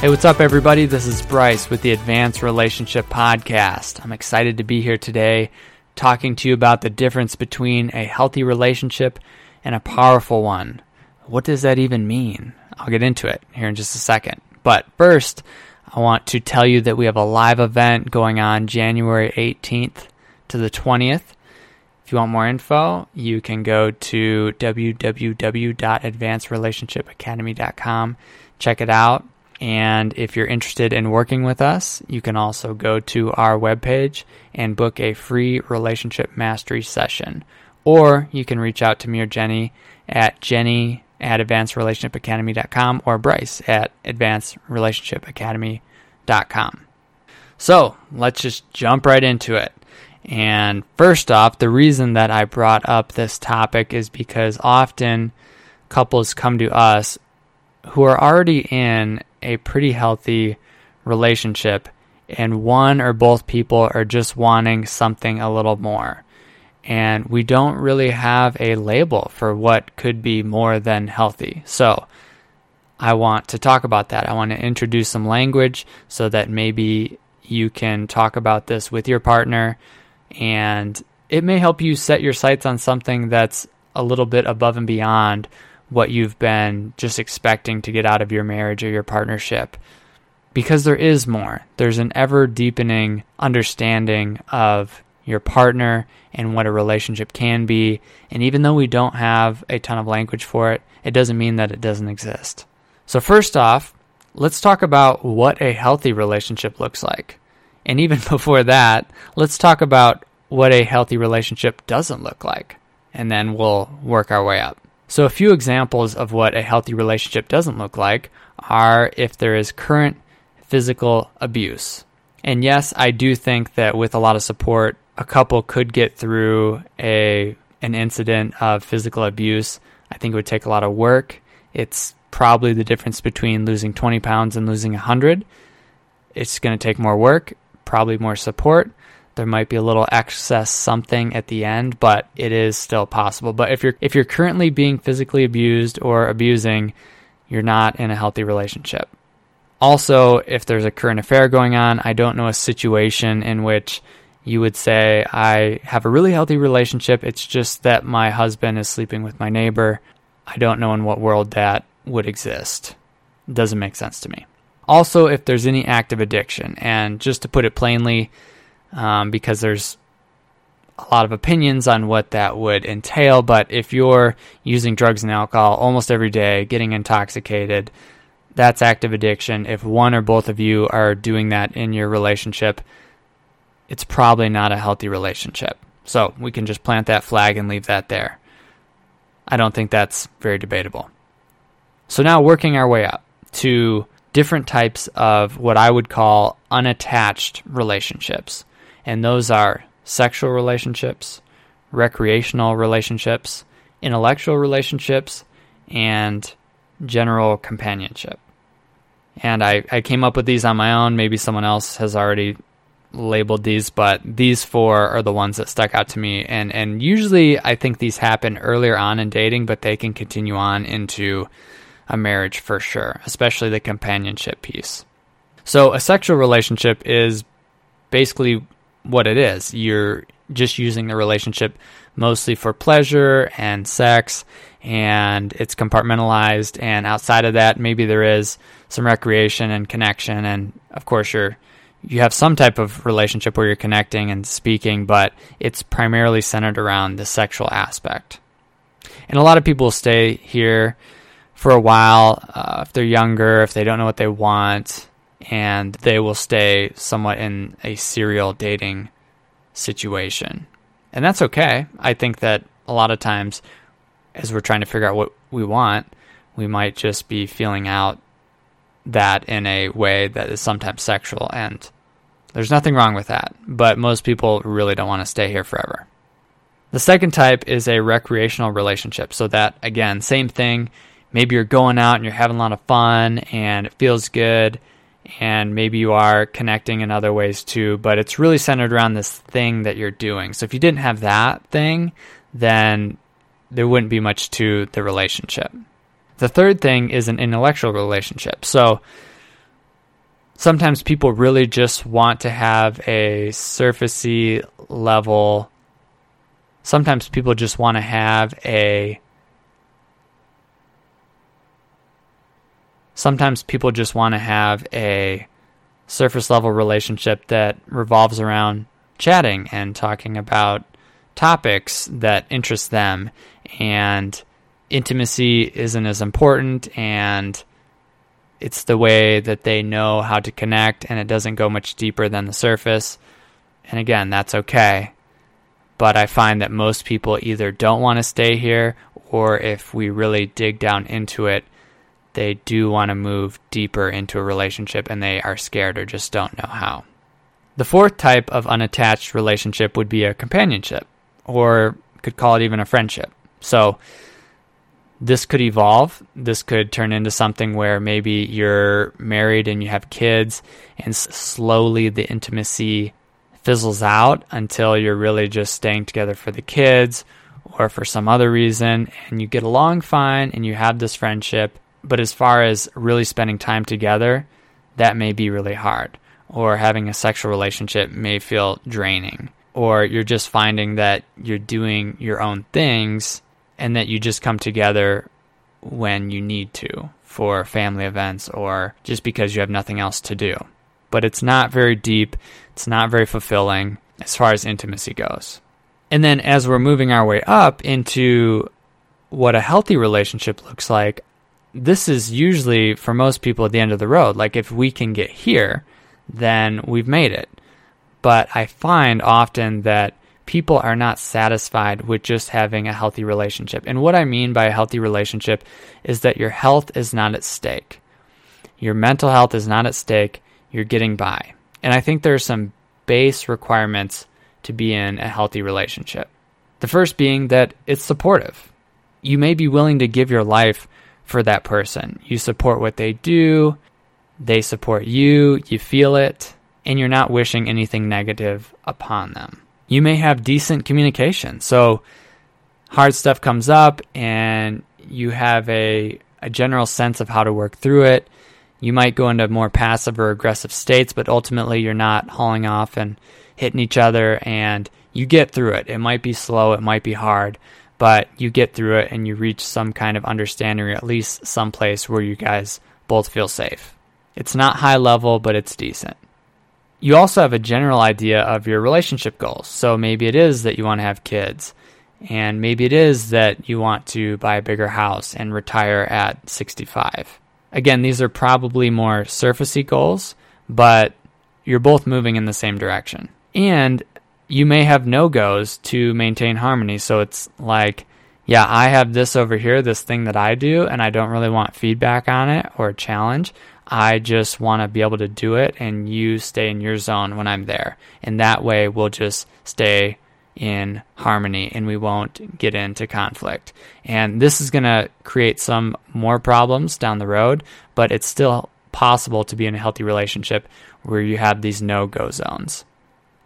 Hey, what's up, everybody? This is Bryce with the Advanced Relationship Podcast. I'm excited to be here today talking to you about the difference between a healthy relationship and a powerful one. What does that even mean? I'll get into it here in just a second. But first, I want to tell you that we have a live event going on January 18th to the 20th. If you want more info, you can go to www.advancedrelationshipacademy.com. Check it out. And if you're interested in working with us, you can also go to our webpage and book a free relationship mastery session. Or you can reach out to me or Jenny at jenny at advancedrelationshipacademy.com or Bryce at advancedrelationshipacademy.com. So let's just jump right into it. And first off, the reason that I brought up this topic is because often couples come to us who are already in a pretty healthy relationship and one or both people are just wanting something a little more. And we don't really have a label for what could be more than healthy. So I want to talk about that. I want to introduce some language so that maybe you can talk about this with your partner and it may help you set your sights on something that's a little bit above and beyond what you've been just expecting to get out of your marriage or your partnership. Because there is more. There's an ever deepening understanding of your partner and what a relationship can be. And even though we don't have a ton of language for it, it doesn't mean that it doesn't exist. So, first off, let's talk about what a healthy relationship looks like. And even before that, let's talk about what a healthy relationship doesn't look like. And then we'll work our way up. So, a few examples of what a healthy relationship doesn't look like are if there is current physical abuse. And yes, I do think that with a lot of support, a couple could get through a an incident of physical abuse. I think it would take a lot of work. It's probably the difference between losing 20 pounds and losing 100. It's going to take more work, probably more support, there might be a little excess something at the end, but it is still possible. But if you're if you're currently being physically abused or abusing, you're not in a healthy relationship. Also, if there's a current affair going on, I don't know a situation in which you would say, I have a really healthy relationship. It's just that my husband is sleeping with my neighbor. I don't know in what world that would exist. It doesn't make sense to me. Also, if there's any active addiction, and just to put it plainly, um, because there's a lot of opinions on what that would entail. But if you're using drugs and alcohol almost every day, getting intoxicated, that's active addiction. If one or both of you are doing that in your relationship, it's probably not a healthy relationship. So we can just plant that flag and leave that there. I don't think that's very debatable. So now working our way up to different types of what I would call unattached relationships and those are sexual relationships, recreational relationships, intellectual relationships, and general companionship. And I, I came up with these on my own. Maybe someone else has already labeled these, but these four are the ones that stuck out to me. And and usually I think these happen earlier on in dating, but they can continue on into a marriage for sure, especially the companionship piece. So a sexual relationship is basically what it is. You're just using the relationship mostly for pleasure and sex, and it's compartmentalized. And outside of that, maybe there is some recreation and connection, and of course, you're you have some type of relationship where you're connecting and speaking, but it's primarily centered around the sexual aspect. And a lot of people stay here for a while uh, if they're younger, if they don't know what they want, and they will stay somewhat in a serial dating situation. And that's okay. I think that a lot of times, as we're trying to figure out what we want, we might just be feeling out that in a way that is sometimes sexual. And there's nothing wrong with that. But most people really don't want to stay here forever. The second type is a recreational relationship. So, that again, same thing. Maybe you're going out and you're having a lot of fun and it feels good and maybe you are connecting in other ways too, but it's really centered around this thing that you're doing. So if you didn't have that thing, then there wouldn't be much to the relationship. The third thing is an intellectual relationship. So sometimes people really just want to have a surfacey level. Sometimes people just want to have a. Sometimes people just want to have a surface level relationship that revolves around chatting and talking about topics that interest them and intimacy isn't as important and it's the way that they know how to connect and it doesn't go much deeper than the surface. And again, that's okay. But I find that most people either don't want to stay here or if we really dig down into it, they do want to move deeper into a relationship and they are scared or just don't know how. The fourth type of unattached relationship would be a companionship, or could call it even a friendship. So, this could evolve. This could turn into something where maybe you're married and you have kids, and slowly the intimacy fizzles out until you're really just staying together for the kids or for some other reason, and you get along fine and you have this friendship. But as far as really spending time together, that may be really hard, or having a sexual relationship may feel draining, or you're just finding that you're doing your own things and that you just come together when you need to for family events or just because you have nothing else to do. But it's not very deep, it's not very fulfilling as far as intimacy goes. And then as we're moving our way up into what a healthy relationship looks like, this is usually for most people at the end of the road. Like if we can get here, then we've made it. But I find often that people are not satisfied with just having a healthy relationship. And what I mean by a healthy relationship is that your health is not at stake. Your mental health is not at stake. You're getting by. And I think there are some base requirements to be in a healthy relationship. The first being that it's supportive. You may be willing to give your life for that person. You support what they do, they support you, you feel it, and you're not wishing anything negative upon them you may have decent communication. So hard stuff comes up and you have a, a general sense of how to work through it. You might go into more passive or aggressive states, but ultimately you're not hauling off and hitting each other and you get through it. It might be slow, it might be hard, but you get through it and you reach some kind of understanding or at least some place where you guys both feel safe. It's not high level, but it's decent you also have a general idea of your relationship goals. So maybe it is that you want to have kids, and maybe it is that you want to buy a bigger house and retire at 65. Again, these are probably more surfacey goals, but you're both moving in the same direction. And you may have no goes to maintain harmony. So it's like, yeah, I have this over here, this thing that I do, and I don't really want feedback on it or a challenge. I just want to be able to do it and you stay in your zone when I'm there. And that way we'll just stay in harmony and we won't get into conflict. And this is going to create some more problems down the road, but it's still possible to be in a healthy relationship where you have these no go zones.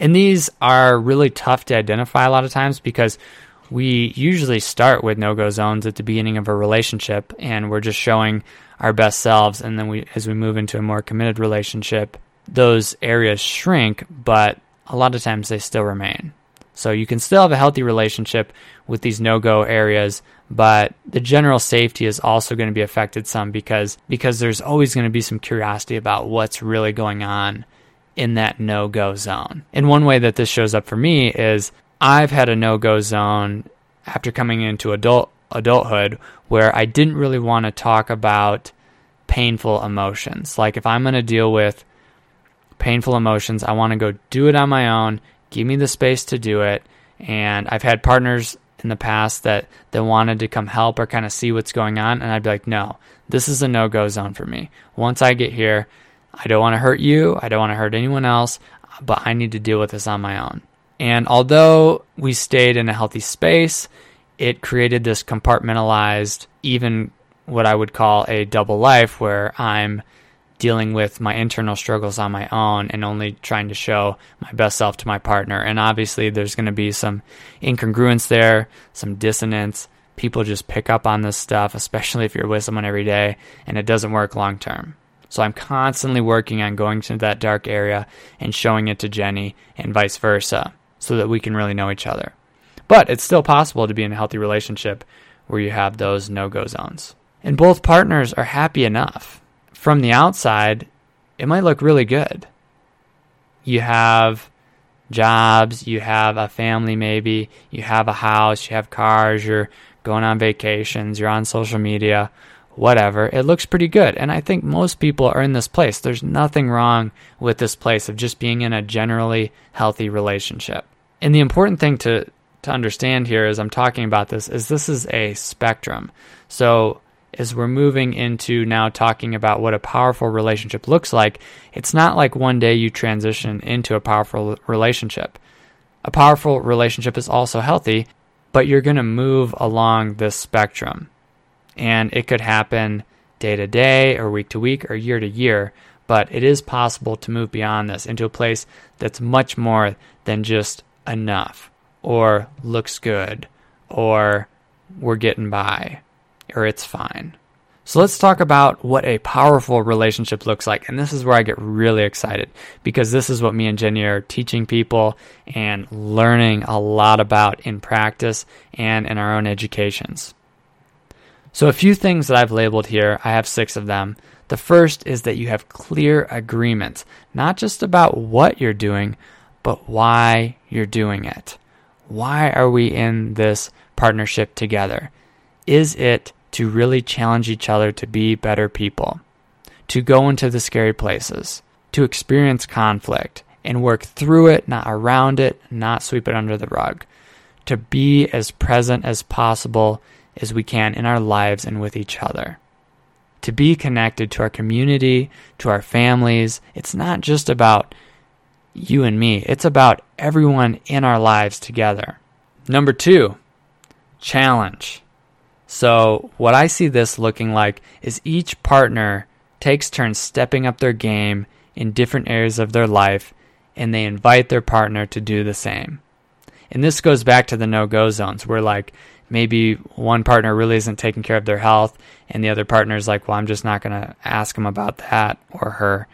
And these are really tough to identify a lot of times because we usually start with no go zones at the beginning of a relationship and we're just showing our best selves. And then we as we move into a more committed relationship those areas shrink but a lot of times they still remain. So you can still have a healthy relationship with these no-go areas but the general safety is also going to be affected some because because there's always going to be some curiosity about what's really going on in that no-go zone. And one way that this shows up for me is I've had a no-go zone after coming into adult adulthood where I didn't really want to talk about painful emotions. Like if I'm going to deal with painful emotions, I want to go do it on my own, give me the space to do it. And I've had partners in the past that that wanted to come help or kind of see what's going on and I'd be like, "No, this is a no-go zone for me. Once I get here, I don't want to hurt you, I don't want to hurt anyone else, but I need to deal with this on my own." And although we stayed in a healthy space, it created this compartmentalized, even what I would call a double life where I'm dealing with my internal struggles on my own and only trying to show my best self to my partner. And obviously, there's going to be some incongruence there, some dissonance. People just pick up on this stuff, especially if you're with someone every day and it doesn't work long term. So I'm constantly working on going to that dark area and showing it to Jenny and vice versa so that we can really know each other. But it's still possible to be in a healthy relationship where you have those no go zones. And both partners are happy enough. From the outside, it might look really good. You have jobs, you have a family maybe, you have a house, you have cars, you're going on vacations, you're on social media, whatever. It looks pretty good. And I think most people are in this place. There's nothing wrong with this place of just being in a generally healthy relationship. And the important thing to to understand here as I'm talking about this is this is a spectrum. So as we're moving into now talking about what a powerful relationship looks like, it's not like one day you transition into a powerful relationship. A powerful relationship is also healthy, but you're going to move along this spectrum. And it could happen day to day or week to week or year to year, but it is possible to move beyond this into a place that's much more than just enough or looks good or we're getting by or it's fine. So let's talk about what a powerful relationship looks like. And this is where I get really excited because this is what me and Jenny are teaching people and learning a lot about in practice and in our own educations. So, a few things that I've labeled here, I have six of them. The first is that you have clear agreements, not just about what you're doing, but why you're doing it. Why are we in this partnership together? Is it to really challenge each other to be better people, to go into the scary places, to experience conflict and work through it, not around it, not sweep it under the rug, to be as present as possible as we can in our lives and with each other. To be connected to our community, to our families. It's not just about you and me. It's about everyone in our lives together. Number two, challenge. So, what I see this looking like is each partner takes turns stepping up their game in different areas of their life and they invite their partner to do the same. And this goes back to the no go zones where, like, maybe one partner really isn't taking care of their health and the other partner is like, well, I'm just not going to ask them about that or her.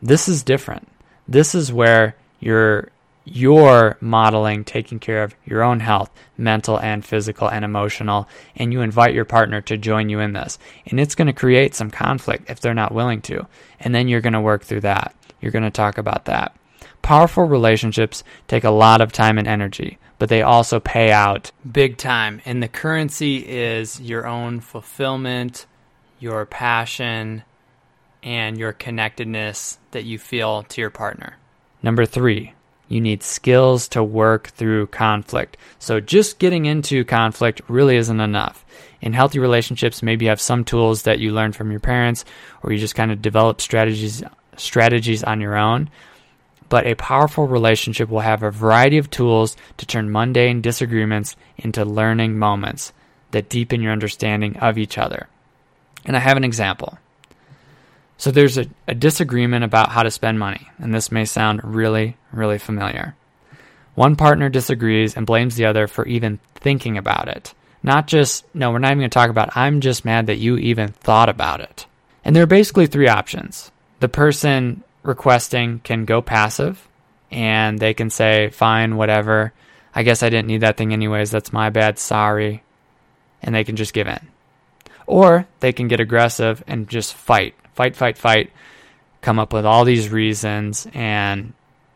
This is different. This is where you're you're modeling taking care of your own health, mental and physical and emotional, and you invite your partner to join you in this. And it's going to create some conflict if they're not willing to. And then you're going to work through that. You're going to talk about that. Powerful relationships take a lot of time and energy, but they also pay out big time. And the currency is your own fulfillment, your passion, and your connectedness that you feel to your partner. Number three, you need skills to work through conflict. So just getting into conflict really isn't enough. In healthy relationships, maybe you have some tools that you learned from your parents or you just kind of develop strategies strategies on your own. But a powerful relationship will have a variety of tools to turn mundane disagreements into learning moments that deepen your understanding of each other. And I have an example. So there's a, a, disagreement about how to spend money, and this may sound really, really familiar. One partner disagrees and blames the other for even thinking about it. Not just, no, we're not even going to talk about, it. I'm just mad that you even thought about it. And there are basically three options. The person requesting can go passive, and they can say, fine, whatever. I guess I didn't need that thing anyways. That's my bad. Sorry. And they can just give in. Or they can get aggressive and just fight fight, fight, fight, come up with all these reasons and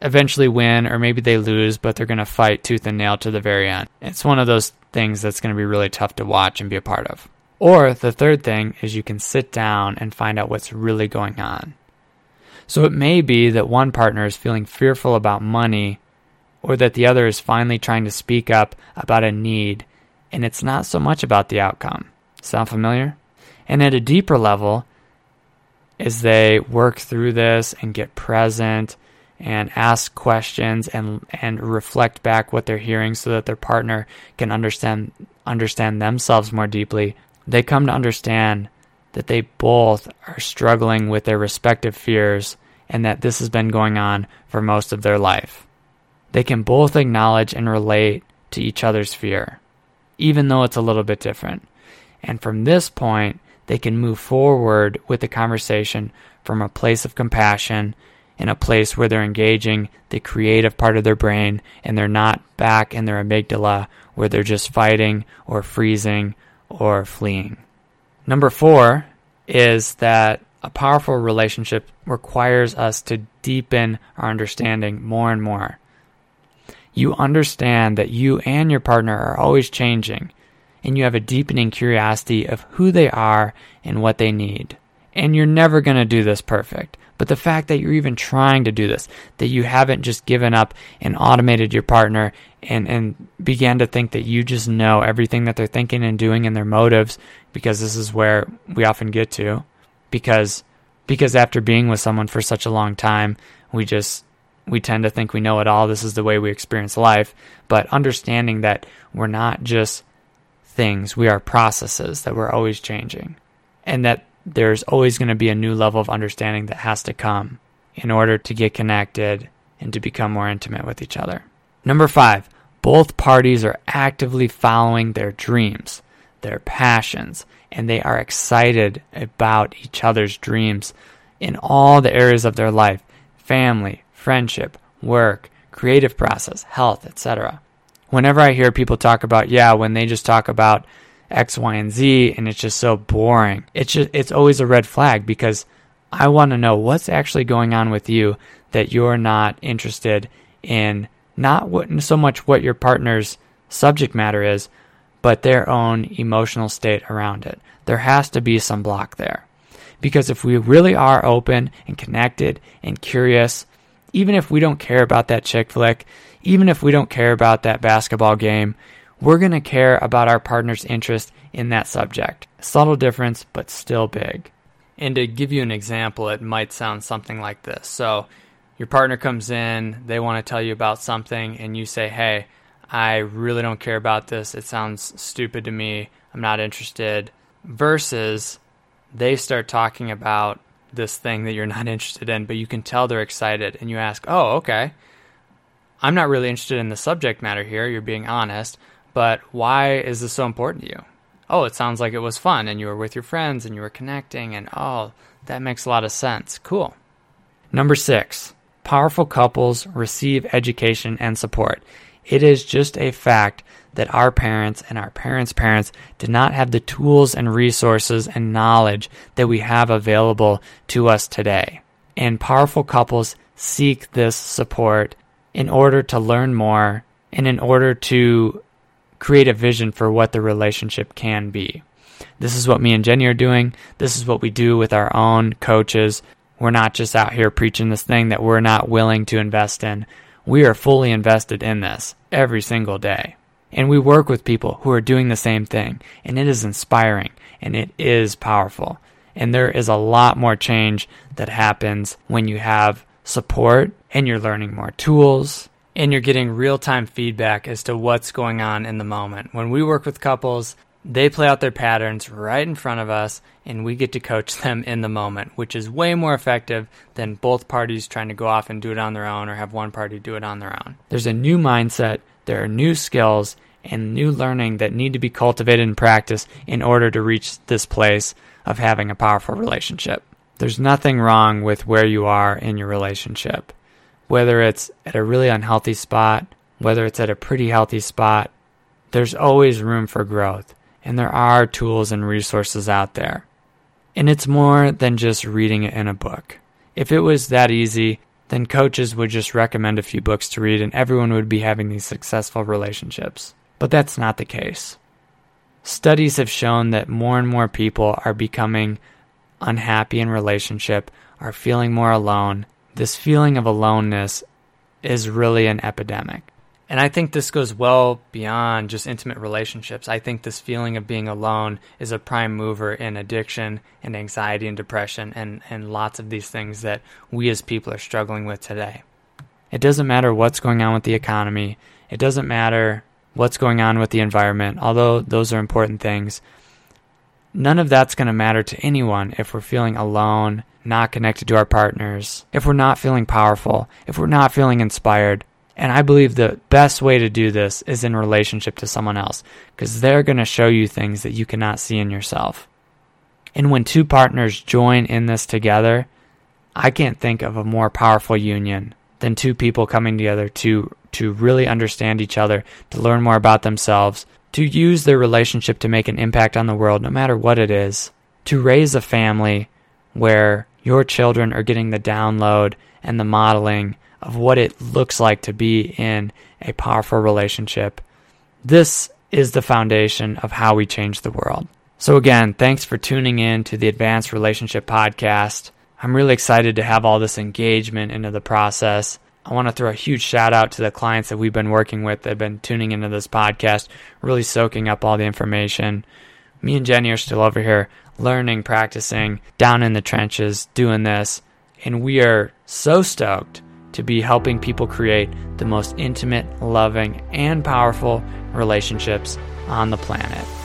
eventually win, or maybe they lose, but they're going to fight tooth and nail to the very end. It's one of those things that's going to be really tough to watch and be a part of. Or the third thing is you can sit down and find out what's really going on. So it may be that one partner is feeling fearful about money, or that the other is finally trying to speak up about a need, and it's not so much about the outcome. Sound familiar? And at a deeper level, as they work through this and get present and ask questions and and reflect back what they're hearing so that their partner can understand understand themselves more deeply they come to understand that they both are struggling with their respective fears and that this has been going on for most of their life they can both acknowledge and relate to each other's fear even though it's a little bit different and from this point they can move forward with the conversation from a place of compassion in a place where they're engaging the creative part of their brain and they're not back in their amygdala where they're just fighting or freezing or fleeing. Number four is that a powerful relationship requires us to deepen our understanding more and more. You understand that you and your partner are always changing, and you have a deepening curiosity of who they are and what they need. And you're never going to do this perfect. But the fact that you're even trying to do this, that you haven't just given up and automated your partner and, and began to think that you just know everything that they're thinking and doing and their motives, because this is where we often get to. Because because after being with someone for such a long time, we just we tend to think we know it all. This is the way we experience life. But understanding that we're not just things, we are processes that we're always changing. And that there's always going to be a new level of understanding that has to come in order to get connected and to become more intimate with each other. Number five, both parties are actively following their dreams, their passions, and they are excited about each other's dreams in all the areas of their life family, friendship, work, creative process, health, etc. Whenever I hear people talk about, yeah, when they just talk about X, Y, and Z, and it's just so boring. It's just it's always a red flag because I want to know what's actually going on with you that you're not interested in not what, so much what your partner's subject matter is, but their own emotional state around it. There has to be some block there. Because if we really are open and connected and curious, even if we don't care about that chick flick, even if we don't care about that basketball game, we're going to care about our partner's interest in that subject. Subtle difference, but still big. And to give you an example, it might sound something like this. So, your partner comes in, they want to tell you about something, and you say, Hey, I really don't care about this. It sounds stupid to me. I'm not interested. Versus they start talking about this thing that you're not interested in, but you can tell they're excited, and you ask, Oh, okay. I'm not really interested in the subject matter here. You're being honest. But why is this so important to you? Oh, it sounds like it was fun and you were with your friends and you were connecting, and oh, that makes a lot of sense. Cool. Number six, powerful couples receive education and support. It is just a fact that our parents and our parents' parents did not have the tools and resources and knowledge that we have available to us today. And powerful couples seek this support in order to learn more and in order to create a vision for what the relationship can be. This is what me and Jenny are doing. This is what we do with our own coaches. We're not just out here preaching this thing that we're not willing to invest in. We are fully invested in this every single day. And we work with people who are doing the same thing. And it is inspiring and it is powerful. And there is a lot more change that happens when you have support and you're learning more tools and you're getting real time feedback as to what's going on in the moment. When we work with couples, they play out their patterns right in front of us, and we get to coach them in the moment, which is way more effective than both parties trying to go off and do it on their own or have one party do it on their own. There's a new mindset, there are new skills, and new learning that need to be cultivated and practiced in order to reach this place of having a powerful relationship. There's nothing wrong with where you are in your relationship whether it's at a really unhealthy spot, whether it's at a pretty healthy spot, there's always room for growth. And there are tools and resources out there. And it's more than just reading it in a book. If it was that easy, then coaches would just recommend a few books to read and everyone would be having these successful relationships. But that's not the case. Studies have shown that more and more people are becoming unhappy in relationship, are feeling more alone, this feeling of aloneness is really an epidemic. And I think this goes well beyond just intimate relationships. I think this feeling of being alone is a prime mover in addiction and anxiety and depression and, and lots of these things that we as people are struggling with today. It doesn't matter what's going on with the economy, it doesn't matter what's going on with the environment, although those are important things. None of that's going to matter to anyone if we're feeling alone not connected to our partners, if we're not feeling powerful, if we're not feeling inspired. And I believe the best way to do this is in relationship to someone else because they're going to show you things that you cannot see in yourself. And when two partners join in this together, I can't think of a more powerful union than two people coming together to to really understand each other, to learn more about themselves, to use their relationship to make an impact on the world no matter what it is, to raise a family where your children are getting the download and the modeling of what it looks like to be in a powerful relationship. This is the foundation of how we change the world. So, again, thanks for tuning in to the Advanced Relationship Podcast. I'm really excited to have all this engagement into the process. I want to throw a huge shout out to the clients that we've been working with that have been tuning into this podcast, really soaking up all the information. Me and Jenny are still over here learning, practicing, down in the trenches, doing this. And we are so stoked to be helping people create the most intimate, loving, and powerful relationships on the planet.